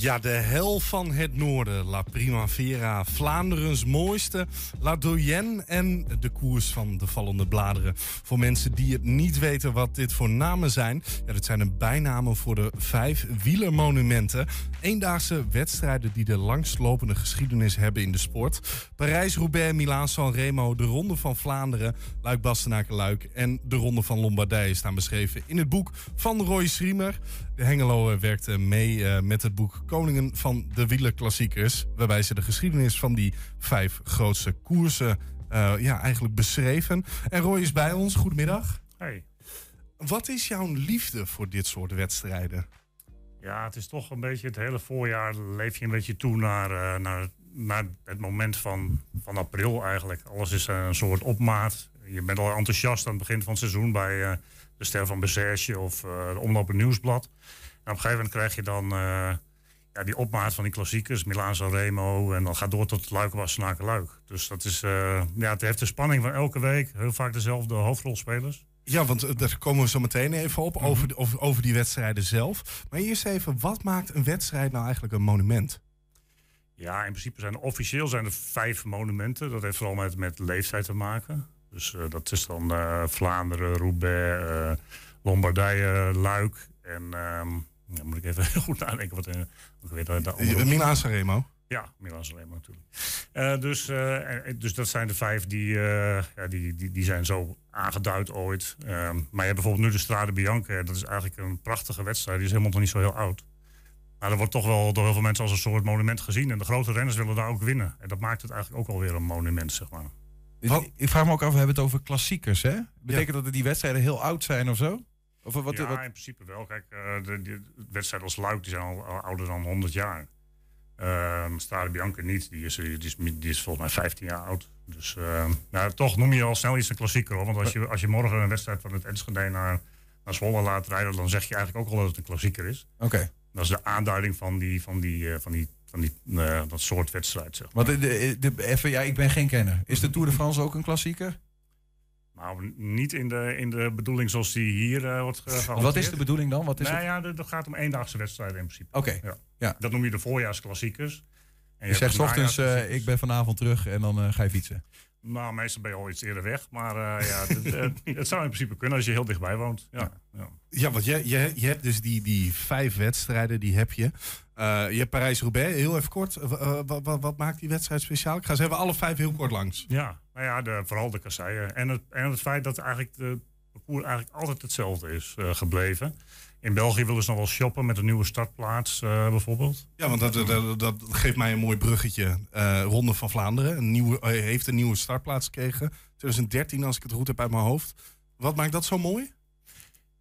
Ja, de hel van het noorden. La Primavera, Vlaanderens mooiste. La Doyenne en de koers van de vallende bladeren. Voor mensen die het niet weten wat dit voor namen zijn. Ja, dit zijn de bijnamen voor de vijf wielermonumenten. Eendaagse wedstrijden die de langstlopende geschiedenis hebben in de sport. Parijs-Roubaix, Milaan-San Remo, de Ronde van Vlaanderen, Luik-Bastenaken-Luik en de Ronde van Lombardije staan beschreven in het boek van Roy Schriemer. De Hengelo werkte mee uh, met het boek Koningen van de Wielerklassiekers. Waarbij ze de geschiedenis van die vijf grootste koersen uh, ja, eigenlijk beschreven. En Roy is bij ons. Goedemiddag. Hey. Wat is jouw liefde voor dit soort wedstrijden? Ja, het is toch een beetje het hele voorjaar leef je een beetje toe naar, uh, naar, naar het moment van, van april eigenlijk. Alles is een soort opmaat. Je bent al enthousiast aan het begin van het seizoen bij uh, de Ster van Besserge of uh, de Omloop Nieuwsblad. En op een gegeven moment krijg je dan ja, die opmaat van die klassiekers, Milaan Remo. En dan gaat door tot Luik Wassenaken Luik. Dus dat is, ja, het heeft de spanning van elke week. Heel vaak dezelfde hoofdrolspelers. Ja, want daar komen we zo meteen even op, -hmm. over, over, over die wedstrijden zelf. Maar eerst even, wat maakt een wedstrijd nou eigenlijk een monument? Ja, in principe zijn er officieel zijn er vijf monumenten. Dat heeft vooral met, met leeftijd te maken. Dus uh, dat is dan uh, Vlaanderen, Roubaix, Lombardije, Luik. En um, ja, moet ik even heel goed nadenken wat ik weet. Milaan Sanremo. Ja, Milan Sanremo natuurlijk. Uh, dus, uh, dus dat zijn de vijf die, uh, ja, die, die, die zijn zo aangeduid ooit. maar je hebt bijvoorbeeld nu de Strade Bianca. Dat is eigenlijk een prachtige wedstrijd. Die is helemaal nog niet zo heel oud. Maar dat wordt toch wel door heel veel mensen als een soort monument gezien. En de grote renners willen daar ook winnen. En dat maakt het eigenlijk ook alweer een monument, zeg maar. Ik vraag me ook af, we hebben het over klassiekers, hè? Betekent ja. dat die wedstrijden heel oud zijn of zo? Of wat, ja, wat? in principe wel. Kijk, de, de wedstrijden als Luik die zijn al, al ouder dan 100 jaar. Uh, Strade Bianca niet, die is, die, is, die is volgens mij 15 jaar oud. Dus uh, nou, toch noem je al snel iets een klassieker hoor. Want als je, als je morgen een wedstrijd van het Enschede naar, naar Zwolle laat rijden, dan zeg je eigenlijk ook al dat het een klassieker is. Oké. Okay. Dat is de aanduiding van, die, van, die, uh, van, die, van die, uh, dat soort wedstrijd. Zeg maar. Want de, de, de, even, ja, ik ben geen kenner. Is de Tour de France ook een klassieker? Nou, niet in de, in de bedoeling zoals die hier uh, wordt gehanteerd. Wat is de bedoeling dan? Wat is nou ja, dat gaat om eendaagse wedstrijden in principe. Oké. Okay. Ja. ja. Dat noem je de voorjaarsklassiekers. En je, je zegt ochtends, uh, ik ben vanavond terug en dan uh, ga je fietsen. Nou, meestal ben je al iets eerder weg. Maar uh, ja, het zou in principe kunnen als je heel dichtbij woont. Ja, ja. ja want je, je, je hebt dus die, die vijf wedstrijden, die heb je. Uh, je hebt Parijs-Roubaix, heel even kort. Uh, wat, wat, wat, maakt die wedstrijd speciaal? Ik ga ze hebben alle vijf heel kort langs. Ja, nou ja, de, vooral de kasseien. En het, en het feit dat eigenlijk de parcours eigenlijk altijd hetzelfde is uh, gebleven. In België willen ze nog wel shoppen met een nieuwe startplaats bijvoorbeeld. Ja, want dat, dat, dat, geeft mij een mooi bruggetje. Ronde van Vlaanderen een nieuwe, heeft een nieuwe startplaats gekregen. 2013, als ik het goed heb uit mijn hoofd. Wat maakt dat zo mooi?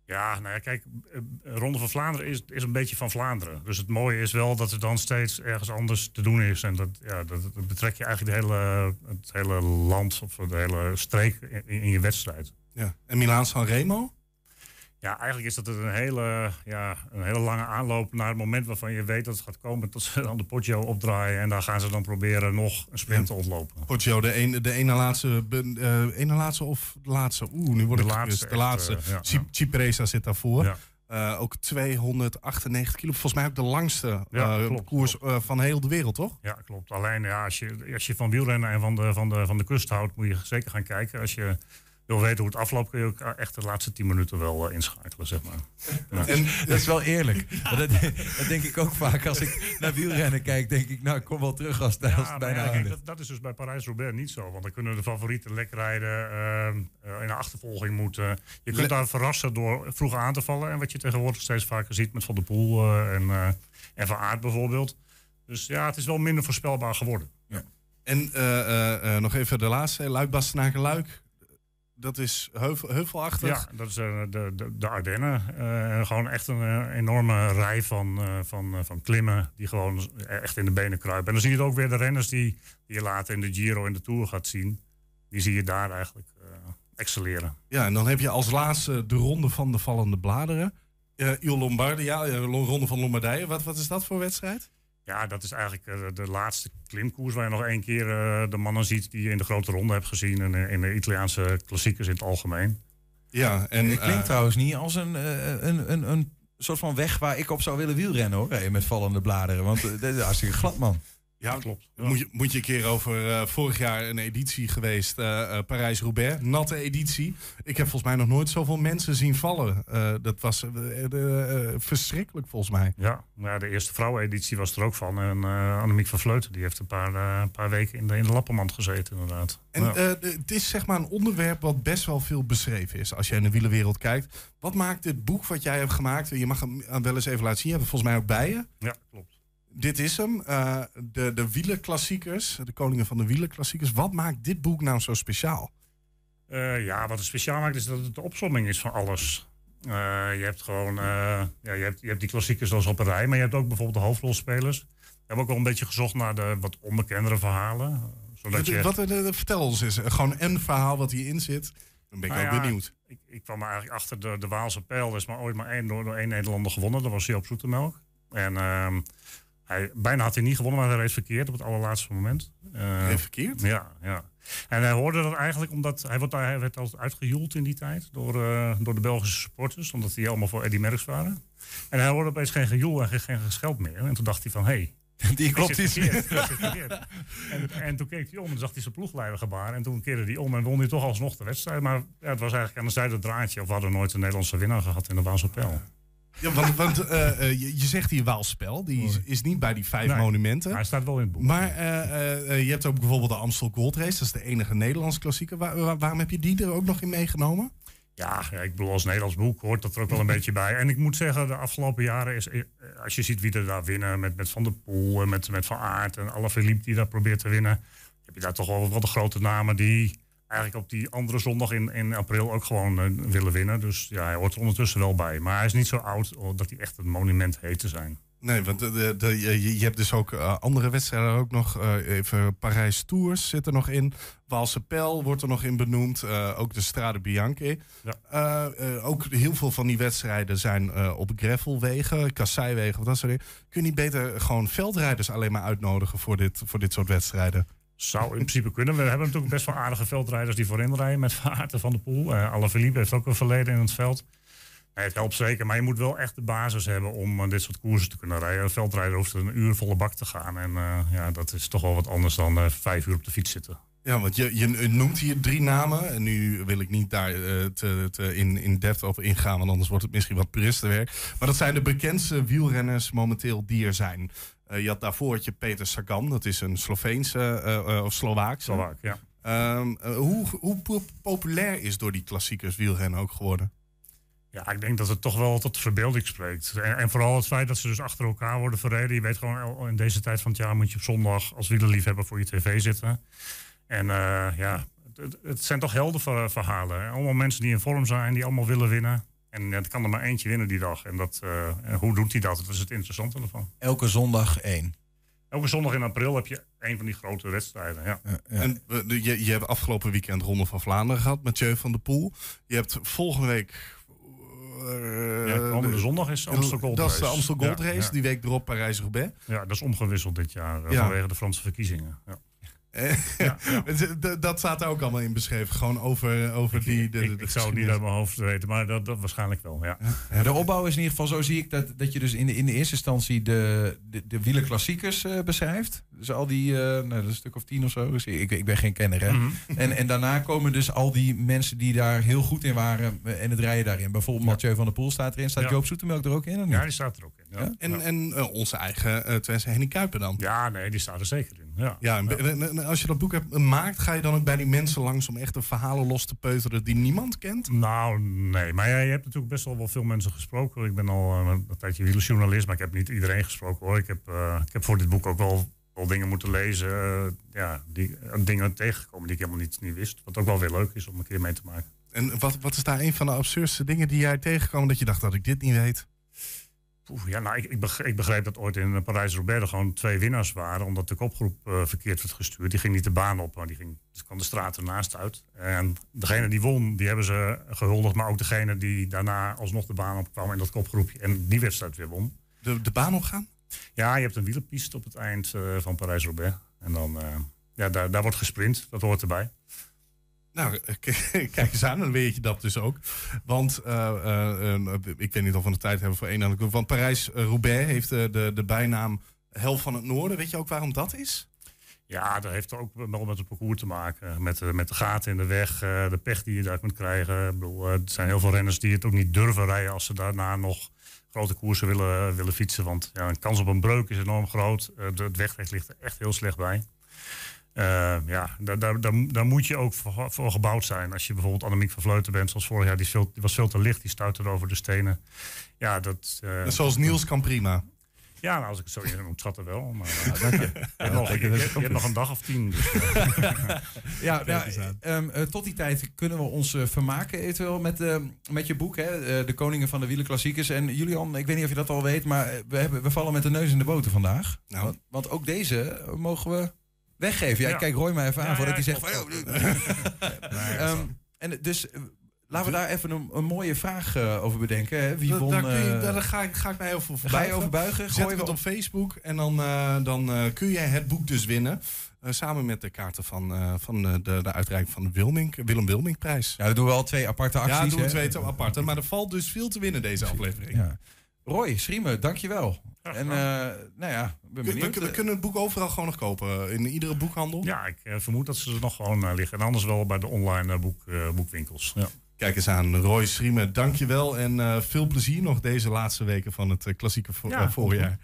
Ja, nou ja, kijk, Ronde van Vlaanderen is, is een beetje van Vlaanderen. Dus het mooie is wel dat er dan steeds ergens anders te doen is. En dat, ja, dat, dat betrek je eigenlijk de hele, het hele land of de hele streek in, in je wedstrijd. Ja. En Milaan San Remo? Ja, eigenlijk is dat een hele, ja, een hele lange aanloop naar het moment waarvan je weet dat het gaat komen. Tot ze dan de Poggio opdraaien. En daar gaan ze dan proberen nog een sprint te ontlopen. Poggio, de, een, de ene laatste, uh, ene laatste of de laatste? Oeh, nu wordt de het laatste. De laatste. Uh, ja, ja. Cipresa zit daarvoor. Ja. Uh, ook 298 kilo. Volgens mij ook de langste ja, klopt, koers klopt. van heel de wereld, toch? Ja, klopt. Alleen ja, als, je, als je van wielrennen en van de, van, de, van de kust houdt, moet je zeker gaan kijken. Als je wil weten hoe het afloopt, kun je ook echt de laatste tien minuten wel uh, inschakelen, zeg maar. Ja. En dat is wel eerlijk. dat, dat, denk ik ook vaak als ik naar wielrennen kijk, denk ik, nou, ik kom wel terug als het ja, bijna ja, kijk, dat, dat, is dus bij Parijs-Roubaix niet zo. Want dan kunnen de favorieten lekker rijden, uh, in de achtervolging moeten. Je kunt Le daar verrassen door vroeg aan te vallen. En wat je tegenwoordig steeds vaker ziet met Van der Poel uh, en, uh, en Van Aert bijvoorbeeld. Dus ja, het is wel minder voorspelbaar geworden. Ja. En uh, nog even de laatste, Luik, Bastenaken, Luik dat is heuvel, heuvelachtig. Ja, dat is uh, de, de, de Ardennen. Uh, gewoon echt een uh, enorme rij van, van, van klimmen die gewoon echt in de benen kruipen. En dan zie je ook weer de renners die, die je later in de Giro en de Tour gaat zien. Die zie je daar eigenlijk excelleren. Ja, en dan heb je als laatste de ronde van de vallende bladeren. Uh, Il Lombardia, ja, ronde van Lombardije. Wat, wat is dat voor wedstrijd? Ja, dat is eigenlijk uh, de laatste klimkoers waar je nog één keer uh, de mannen ziet die je in de grote ronde hebt gezien. En uh, in de Italiaanse klassiekers in het algemeen. Ja, en. Het klinkt trouwens niet als een, een, een, een soort van weg waar ik op zou willen wielrennen hoor. Hey, met vallende bladeren. Want uh, dit is hartstikke glad, man. Ja, klopt. Moet, je, moet je een keer over uh, vorig jaar een editie geweest, uh, uh, Parijs-Roubaix, natte editie. Ik heb volgens mij nog nooit zoveel mensen zien vallen. dat was verschrikkelijk volgens mij. Ja, ja de eerste vrouweneditie was er ook van. En Annemiek van Vleuten, die heeft een paar, een paar weken in de, in de lappenmand gezeten inderdaad. En ja. het is zeg maar een onderwerp wat best wel veel beschreven is als je in de wielerwereld kijkt. Wat maakt dit boek wat jij hebt gemaakt, je mag hem wel eens even laten zien, je hebt het volgens mij ook bij je. Ja, klopt dit is hem. Uh, de, de wielerklassiekers, de koningen van de wielerklassiekers. Wat maakt dit boek nou zo speciaal? Uh, ja, wat het speciaal maakt is dat het de opsomming is van alles. Uh, je hebt gewoon ja, je hebt, je hebt die klassiekers zoals op een rij, maar je hebt ook bijvoorbeeld de hoofdrolspelers. We hebben ook wel een beetje gezocht naar de wat onbekendere verhalen. Zodat je wat, vertel ons eens, gewoon een verhaal wat hierin zit. Dan ben ik nou ook ja, benieuwd. Ik, ik, kwam eigenlijk achter de, de Waalse pijl. Er is maar ooit maar één door, door één Nederlander gewonnen. Dat was Joop Zoetemelk. En uh, hij, bijna had hij niet gewonnen, maar hij reed verkeerd op het allerlaatste moment. Uh, verkeerd? Ja, ja. En hij hoorde dat eigenlijk omdat hij, werd, hij werd altijd uitgejoeld in die tijd door, uh, door de Belgische supporters, omdat die allemaal voor Eddie Merckx waren. En hij hoorde opeens geen gejoel en geen gescheld meer. En toen dacht hij van, hé, hey, die klopt iets. en, en toen keek hij om en zag hij zijn ploegleider gebaren. En toen keerde hij om en won hij toch alsnog de wedstrijd. Maar ja, het was eigenlijk aan de zijde draadje. Of we hadden nooit een Nederlandse winnaar gehad in de Waalse Pijl. Ja, want, want uh, uh, je, je, zegt hier Waalspel, die is, is, niet bij die vijf nee, monumenten. Hij staat wel in het boek. Maar uh, je hebt ook bijvoorbeeld de Amstel Gold Race, dat is de enige Nederlandse klassieker. Waar, waar, waarom heb je die er ook nog in meegenomen? Ja, ik bedoel, als Nederlands boek hoort dat er ook wel een beetje bij. En ik moet zeggen, de afgelopen jaren is, als je ziet wie er daar winnen, met, met Van der Poel, met, met Van Aert en Alaphilippe die daar probeert te winnen, heb je daar toch wel wat de grote namen die eigenlijk op die andere zondag in, in april ook gewoon uh, willen winnen. Dus ja, hij hoort er ondertussen wel bij. Maar hij is niet zo oud dat hij echt een monument heet te zijn. Nee, want de, de, je, je, hebt dus ook uh, andere wedstrijden ook nog. Uh, even Parijs Tours zit er nog in. Waalse Pijl wordt er nog in benoemd. ook de Strade Bianche. Ja. ook heel veel van die wedstrijden zijn op gravelwegen, kasseiwegen of dat soort dingen. Kun je niet beter gewoon veldrijders alleen maar uitnodigen voor dit, voor dit soort wedstrijden? Zou in principe kunnen. We hebben natuurlijk best wel aardige veldrijders die voorin rijden met Vaarten van de Poel. Uh, Alaphilippe heeft ook een verleden in het veld. Nee, het helpt zeker, maar je moet wel echt de basis hebben om uh, dit soort koersen te kunnen rijden. Een veldrijder hoeft een uur volle bak te gaan. En uh, ja, dat is toch wel wat anders dan vijf uur op de fiets zitten. Ja, want je, je noemt hier drie namen. En nu wil ik niet daar te in, in depth over ingaan, want anders wordt het misschien wat puristenwerk. Maar dat zijn de bekendste wielrenners momenteel die er zijn. Uh, je had daarvoor had je Peter Sagan, dat is een Sloveense uh, uh, of Slovaakse. Slovaak, ja. Um, hoe, hoe populair is door die klassiekers wielrennen ook geworden? Ja, ik denk dat het toch wel tot de verbeelding spreekt. En, en, vooral het feit dat ze dus achter elkaar worden verreden. Je weet gewoon, in deze tijd van het jaar moet je op zondag als wielerliefhebber voor je tv zitten. En ja, het, het, zijn toch heldenverhalen. Allemaal mensen die in vorm zijn, die allemaal willen winnen. En het kan er maar eentje winnen die dag. En, dat, uh, hoe doet hij dat? Dat is het interessante ervan. Elke zondag één. Elke zondag in april heb je een van die grote wedstrijden. Ja. ja, ja. En je, je hebt afgelopen weekend Ronde van Vlaanderen gehad met Jeu van der Poel. Je hebt volgende week. Uh, ja, komende zondag is Amstel Gold Race. Dat is de Amstel Gold Race. Die week erop Parijs-Roubaix. Ja, dat is omgewisseld dit jaar vanwege de Franse verkiezingen. Ja. Ja, ja. dat staat er ook allemaal in beschreven. Gewoon over, over die. De, ik, ik, ik zou het niet uit mijn hoofd weten, maar dat, dat waarschijnlijk wel. Ja. ja. De opbouw is in ieder geval zo zie ik dat, dat je dus in de, in de eerste instantie de, de, de wielerklassiekers uh, beschrijft. Dus al die, uh, nou, dat is een stuk of tien of zo. Dus ik, ik ben geen kenner. Hè? Mm -hmm. en, en daarna komen dus al die mensen die daar heel goed in waren en het rijden daarin. Bijvoorbeeld Mathieu van der Poel staat erin. Staat Joop Zoetemelk er ook in? Ja, die staat er ook in. En, en uh, onze eigen uh, Twente Henny Kuiper dan? Ja, nee, die staat er zeker in. Ja, ja, en, als je dat boek hebt maakt, ga je dan ook bij die mensen langs om echt de verhalen los te peuteren die niemand kent? Nou, nee. Maar ja, je hebt natuurlijk best wel, wel veel mensen gesproken. Ik ben al uh, een tijdje wielerjournalist, maar ik heb niet iedereen gesproken hoor. Ik heb, uh, ik heb voor dit boek ook wel, wel dingen moeten lezen. Uh, ja, die, dingen tegengekomen die ik helemaal niet, niet wist. Wat ook wel weer leuk is om een keer mee te maken. En wat, wat is daar een van de absurdste dingen die jij tegenkwam dat je dacht dat ik dit niet weet? Oef, ja, nou, ik, ik, begreep, ik, begreep, dat ooit in Parijs-Roubaix er gewoon twee winnaars waren. Omdat de kopgroep uh, verkeerd werd gestuurd. Die ging niet de baan op, maar die ging, dus kwam de straat ernaast uit. En degene die won, die hebben ze gehuldigd. Maar ook degene die daarna alsnog de baan opkwam in dat kopgroepje. En die wedstrijd weer won. De, de baan opgaan? Ja, je hebt een wielerpiste op het eind uh, van Parijs-Roubaix. En dan, uh, ja, daar, daar wordt gesprint. Dat hoort erbij. Nou, kijk eens aan, dan weet je dat dus ook. Want ik weet niet of we de tijd hebben voor één aandacht. Want Parijs-Roubaix heeft de, de bijnaam Hel van het Noorden. Weet je ook waarom dat is? Ja, dat heeft ook wel met het parcours te maken. Met, eh, met de gaten in de weg, eh, de pech die je daar kunt krijgen. Ik bedoel, eh, er zijn heel veel renners die het ook niet durven rijden als ze daarna nog grote koersen willen, willen fietsen. Want ja, een kans op een breuk is enorm groot. het wegrecht ligt er echt heel slecht bij. Ja, daar, daar, daar, moet je ook voor, gebouwd zijn. Als je bijvoorbeeld Annemiek van Vleuten bent, zoals vorig jaar, die, veel, die was veel te licht, die stuitte over de stenen. Ja, dat, zoals Niels kan prima. Ja, nou, als ik het zo in moet schatten wel. Maar uh, dank je. je, nog, je, hebt nog een dag of tien. Dus, ja, nou, um, uh, tot die tijd kunnen we ons uh, vermaken eventueel met, uh, met je boek. Hè? de Koningen van de Wielerklassiekers. En Julian, ik weet niet of je dat al weet, maar we, hebben, we vallen met de neus in de boter vandaag. Nou. Want, want ook deze mogen we weggeven. Ja, ja. kijk Roy mij even aan voordat hij zegt van... Oh, um, en dus Laten we daar even een, een mooie vraag uh, over bedenken. Hè? Wie won, daar, kun je, daar ga, ik, ga ik mij over verbuigen. Ga je overbuigen? Gooi het op, op Facebook en dan, uh, dan uh, kun jij het boek dus winnen. samen met de kaarten van, van de, de uitreiking van de Wilming, Willem Wilmingprijs. Ja, dat doen we al twee aparte acties. Ja, dat doen we twee aparte. Maar er valt dus veel te winnen deze aflevering. Ja. Roy, Schriemen, dankjewel. en nou ja, ben benieuwd. We, we, kunnen het boek overal gewoon nog kopen. In iedere boekhandel. Ja, ik vermoed dat ze er nog gewoon liggen. En anders wel bij de online boek, boekwinkels. Ja. Kijk eens aan, Roy Schriemen, dankjewel. En uh, veel plezier nog deze laatste weken van het klassieke vo ja, voorjaar.